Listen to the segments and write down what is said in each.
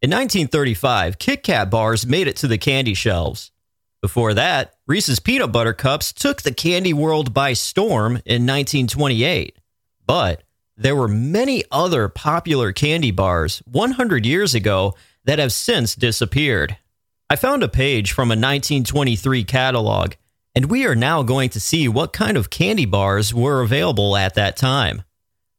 In 1935, Kit Kat bars made it to the candy shelves. Before that, Reese's Peanut Butter Cups took the candy world by storm in 1928. But there were many other popular candy bars 100 years ago that have since disappeared. I found a page from a 1923 catalog, and we are now going to see what kind of candy bars were available at that time.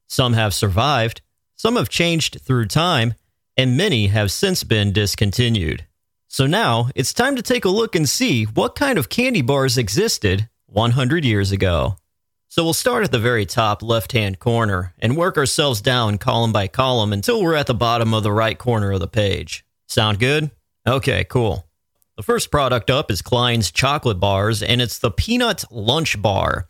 Some have survived, some have changed through time, and many have since been discontinued. So now it's time to take a look and see what kind of candy bars existed 100 years ago. So we'll start at the very top left hand corner and work ourselves down column by column until we're at the bottom of the right corner of the page. Sound good? Okay, cool. The first product up is Klein's chocolate bars, and it's the Peanut Lunch Bar.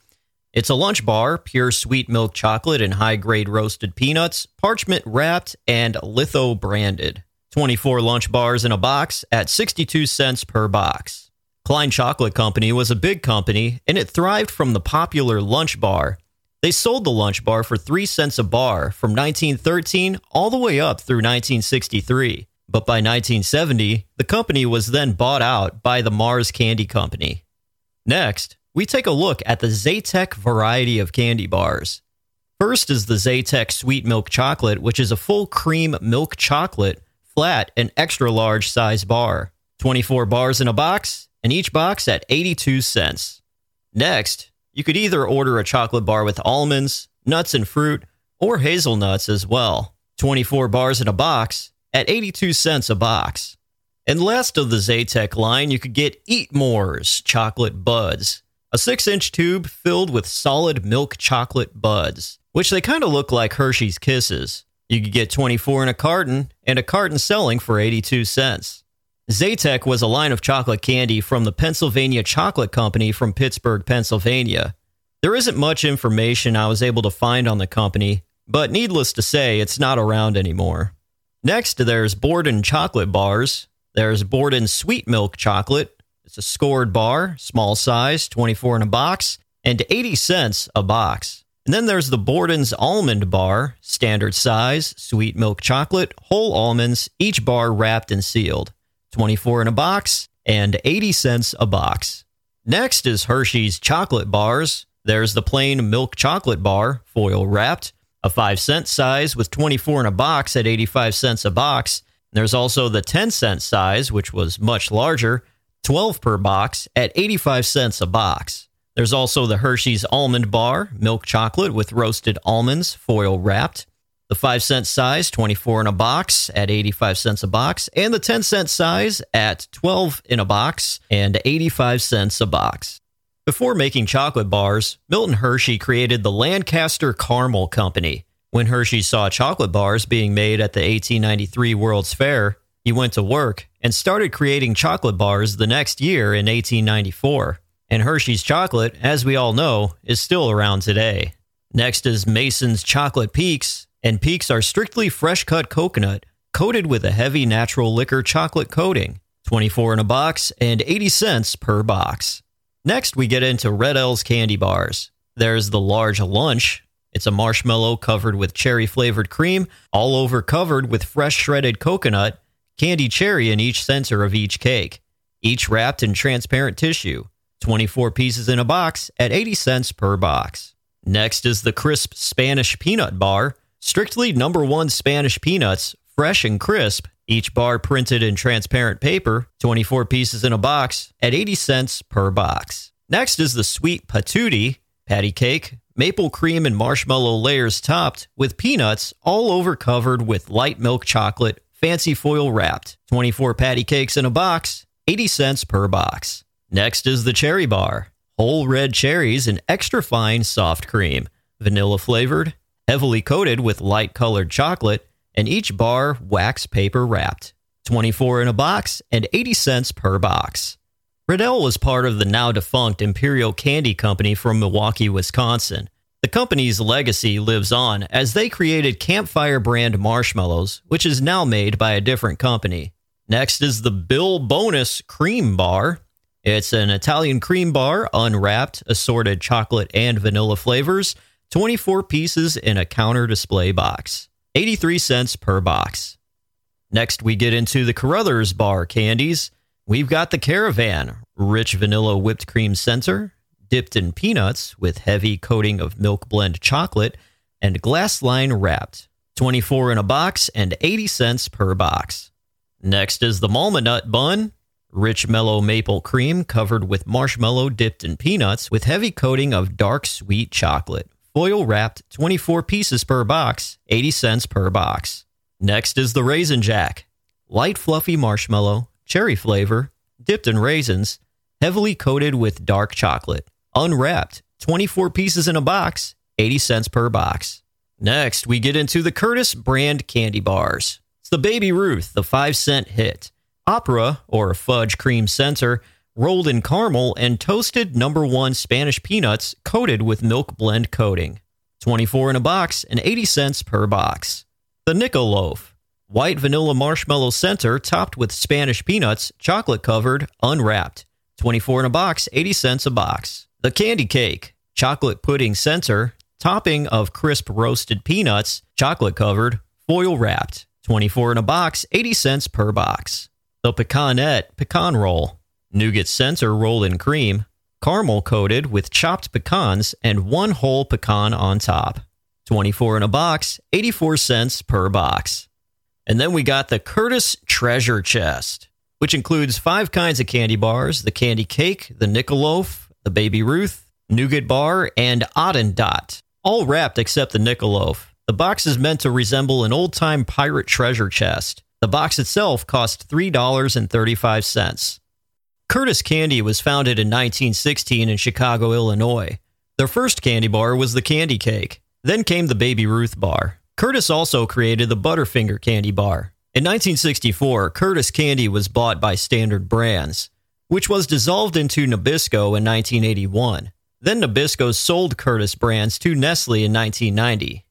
It's a lunch bar, pure sweet milk chocolate and high grade roasted peanuts, parchment wrapped, and litho branded. 24 lunch bars in a box at 62 cents per box. Klein Chocolate Company was a big company and it thrived from the popular lunch bar. They sold the lunch bar for 3 cents a bar from 1913 all the way up through 1963. But by 1970, the company was then bought out by the Mars Candy Company. Next, we take a look at the Zatek variety of candy bars. First is the Zatek Sweet Milk Chocolate, which is a full cream milk chocolate, flat and extra large size bar. 24 bars in a box, and each box at 82 cents. Next, you could either order a chocolate bar with almonds, nuts and fruit, or hazelnuts as well. 24 bars in a box at 82 cents a box. And last of the Zatek line, you could get Eat More's chocolate buds, a 6 inch tube filled with solid milk chocolate buds, which they kind of look like Hershey's Kisses. You could get 24 in a carton, and a carton selling for 82 cents. Zatek was a line of chocolate candy from the Pennsylvania Chocolate Company from Pittsburgh, Pennsylvania. There isn't much information I was able to find on the company, but needless to say, it's not around anymore. Next, there's Borden chocolate bars. There's Borden sweet milk chocolate. It's a scored bar, small size, 24 in a box, and 80 cents a box. And then there's the Borden's almond bar, standard size, sweet milk chocolate, whole almonds, each bar wrapped and sealed. 24 in a box, and 80 cents a box. Next is Hershey's chocolate bars. There's the plain milk chocolate bar, foil wrapped, a 5 cent size with 24 in a box at 85 cents a box. There's also the 10 cent size, which was much larger, 12 per box at 85 cents a box. There's also the Hershey's almond bar, milk chocolate with roasted almonds, foil wrapped, the 5 cent size, 24 in a box at 85 cents a box, and the 10 cent size at 12 in a box and 85 cents a box. Before making chocolate bars, Milton Hershey created the Lancaster Caramel Company. When Hershey saw chocolate bars being made at the 1893 World's Fair, he went to work and started creating chocolate bars the next year in 1894. And Hershey's chocolate, as we all know, is still around today. Next is Mason's Chocolate Peaks, and peaks are strictly fresh cut coconut coated with a heavy natural liquor chocolate coating, 24 in a box and 80 cents per box. Next, we get into Red L's candy bars. There's the large lunch. It's a marshmallow covered with cherry flavored cream, all over covered with fresh shredded coconut, candy cherry in each center of each cake, each wrapped in transparent tissue. 24 pieces in a box at 80 cents per box. Next is the crisp Spanish peanut bar. Strictly number one Spanish peanuts, fresh and crisp, each bar printed in transparent paper, 24 pieces in a box, at 80 cents per box. Next is the sweet patootie, patty cake, maple cream and marshmallow layers topped with peanuts all over covered with light milk chocolate, fancy foil wrapped. 24 patty cakes in a box, 80 cents per box. Next is the cherry bar, whole red cherries and extra fine soft cream, vanilla flavored, heavily coated with light colored chocolate, and each bar wax paper wrapped. 24 in a box and 80 cents per box. Riddell was part of the now defunct Imperial Candy Company from Milwaukee, Wisconsin. The company's legacy lives on as they created Campfire brand marshmallows, which is now made by a different company. Next is the Bill Bonus Cream Bar. It's an Italian cream bar, unwrapped, assorted chocolate and vanilla flavors 24 pieces in a counter display box, 83 cents per box. Next, we get into the Carruthers Bar candies. We've got the Caravan, rich vanilla whipped cream center, dipped in peanuts with heavy coating of milk blend chocolate, and glass line wrapped. 24 in a box and 80 cents per box. Next is the Malma Nut Bun, rich mellow maple cream covered with marshmallow dipped in peanuts with heavy coating of dark sweet chocolate. Foil wrapped, 24 pieces per box, 80 cents per box. Next is the Raisin Jack, light fluffy marshmallow, cherry flavor, dipped in raisins, heavily coated with dark chocolate. Unwrapped, 24 pieces in a box, 80 cents per box. Next, we get into the Curtis brand candy bars. It's the Baby Ruth, the 5 cent hit. Opera, or fudge cream center, rolled in caramel and toasted number one Spanish peanuts coated with milk blend coating. 24 in a box and 80 cents per box. The Nickel Loaf, white vanilla marshmallow center topped with Spanish peanuts, chocolate covered, unwrapped. 24 in a box, 80 cents a box. The Candy Cake, chocolate pudding center, topping of crisp roasted peanuts, chocolate covered, foil wrapped. 24 in a box, 80 cents per box. The Pecanette Pecan Roll, nougat center rolled in cream, caramel coated with chopped pecans and one whole pecan on top. 24 in a box, 84 cents per box. And then we got the Curtis Treasure Chest, which includes five kinds of candy bars the candy cake, the nickel loaf, the baby Ruth, nougat bar, and Otten Dot, all wrapped except the nickel loaf. The box is meant to resemble an old time pirate treasure chest. The box itself cost $3.35. Curtis Candy was founded in 1916 in Chicago, Illinois. Their first candy bar was the Candy Cake. Then came the Baby Ruth bar. Curtis also created the Butterfinger candy bar. In 1964, Curtis Candy was bought by Standard Brands, which was dissolved into Nabisco in 1981. Then Nabisco sold Curtis Brands to Nestle in 1990.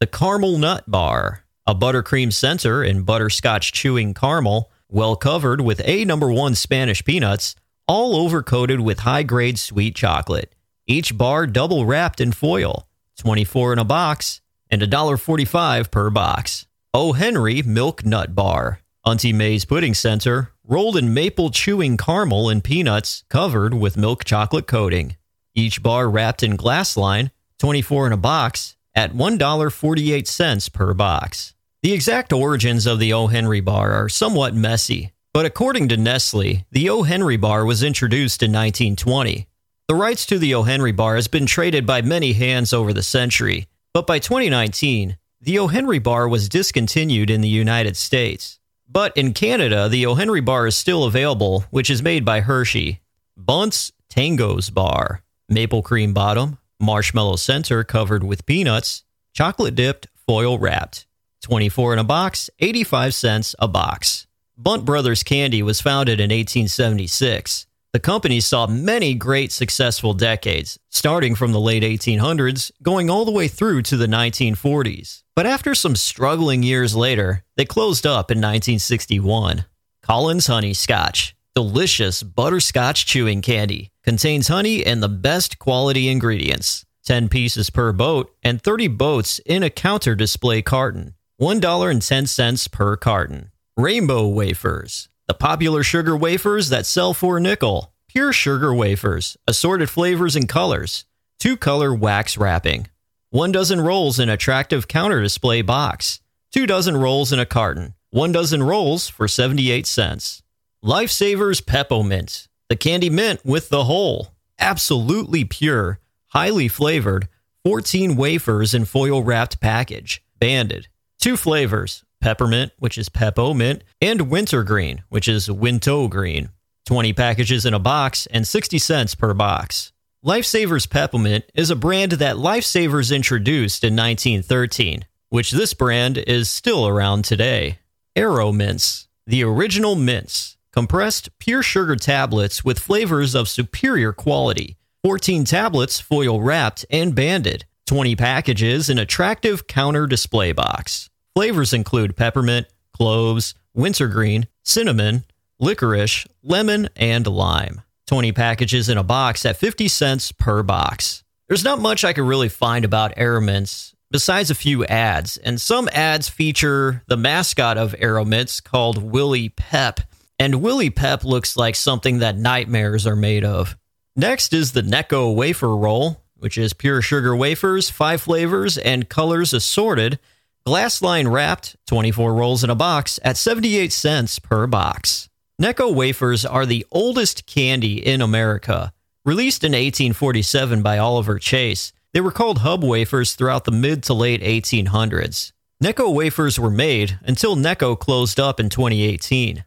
The Caramel Nut Bar a buttercream center in butterscotch chewing caramel, well covered with A number one Spanish peanuts, all overcoated with high grade sweet chocolate. Each bar double wrapped in foil, 24 in a box, and $1.45 per box. O. Henry Milk Nut Bar, Auntie May's Pudding Center, rolled in maple chewing caramel and peanuts, covered with milk chocolate coating. Each bar wrapped in glass line, 24 in a box, at $1.48 per box. The exact origins of the O. Henry bar are somewhat messy, but according to Nestle, the O. Henry bar was introduced in 1920. The rights to the O. Henry bar has been traded by many hands over the century, but by 2019, the O. Henry bar was discontinued in the United States. But in Canada, the O. Henry bar is still available, which is made by Hershey. Bunte Tango's bar, maple cream bottom, marshmallow center covered with peanuts, chocolate dipped, foil wrapped. 24 in a box, 85 cents a box. Bunte Brothers Candy was founded in 1876. The company saw many great successful decades, starting from the late 1800s, going all the way through to the 1940s. But after some struggling years later, they closed up in 1961. Collins Honey Scotch, delicious butterscotch chewing candy, contains honey and the best quality ingredients. 10 pieces per boat and 30 boats in a counter display carton. $1.10 per carton. Rainbow wafers, the popular sugar wafers that sell for a nickel. Pure sugar wafers, assorted flavors and colors. Two color wax wrapping. One dozen rolls in attractive counter display box. Two dozen rolls in a carton. One dozen rolls for 78 cents. Lifesavers Peppermint, the candy mint with the hole. Absolutely pure, highly flavored, 14 wafers in foil wrapped package. Banded. Two flavors peppermint, which is Pep-O-Mint, and wintergreen, which is Wint-O-Green. 20 packages in a box and 60 cents per box. Lifesavers Peppermint is a brand that Lifesavers introduced in 1913, which this brand is still around today. Aero Mints, the original mints, compressed pure sugar tablets with flavors of superior quality. 14 tablets foil wrapped and banded. 20 packages in attractive counter display box. Flavors include peppermint, cloves, wintergreen, cinnamon, licorice, lemon, and lime. 20 packages in a box at 50 cents per box. There's not much I could really find about Air Mints besides a few ads. And some ads feature the mascot of Aero Mints called Willie Pep. And Willie Pep looks like something that nightmares are made of. Next is the Necco wafer roll, which is pure sugar wafers, five flavors, and colors assorted, glass line wrapped, 24 rolls in a box at 78 cents per box. Necco wafers are the oldest candy in America. Released in 1847 by Oliver Chase, they were called hub wafers throughout the mid to late 1800s. Necco wafers were made until Necco closed up in 2018.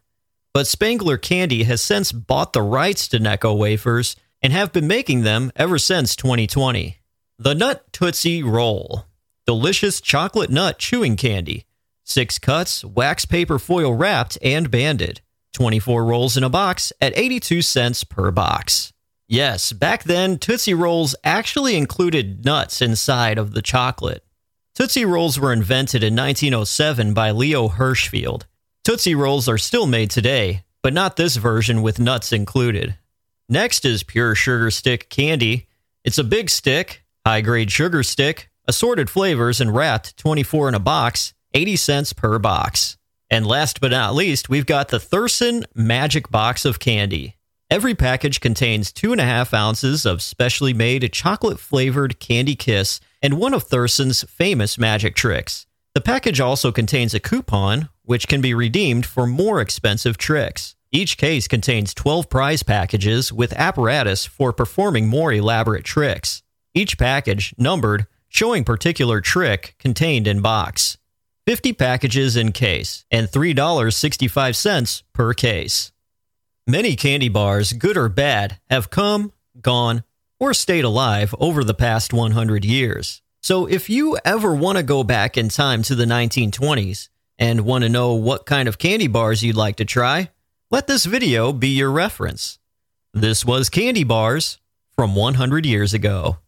But Spangler Candy has since bought the rights to Necco wafers and have been making them ever since 2020. The Nut Tootsie Roll. Delicious chocolate nut chewing candy. Six cuts, wax paper foil wrapped and banded. 24 rolls in a box at 82 cents per box. Yes, back then, Tootsie Rolls actually included nuts inside of the chocolate. Tootsie Rolls were invented in 1907 by Leo Hirshfield. Tootsie Rolls are still made today, but not this version with nuts included. Next is Pure Sugar Stick Candy. It's a big stick, high grade sugar stick, assorted flavors, and wrapped 24 in a box, 80 cents per box. And last but not least, we've got the Thurston Magic Box of Candy. Every package contains two and a half ounces of specially made chocolate flavored candy kiss and one of Thurston's famous magic tricks. The package also contains a coupon, which can be redeemed for more expensive tricks. Each case contains 12 prize packages with apparatus for performing more elaborate tricks. Each package, numbered, showing particular trick contained in box. 50 packages in case, and $3.65 per case. Many candy bars, good or bad, have come, gone, or stayed alive over the past 100 years. So if you ever want to go back in time to the 1920s and want to know what kind of candy bars you'd like to try, let this video be your reference. This was Candy Bars from 100 years ago.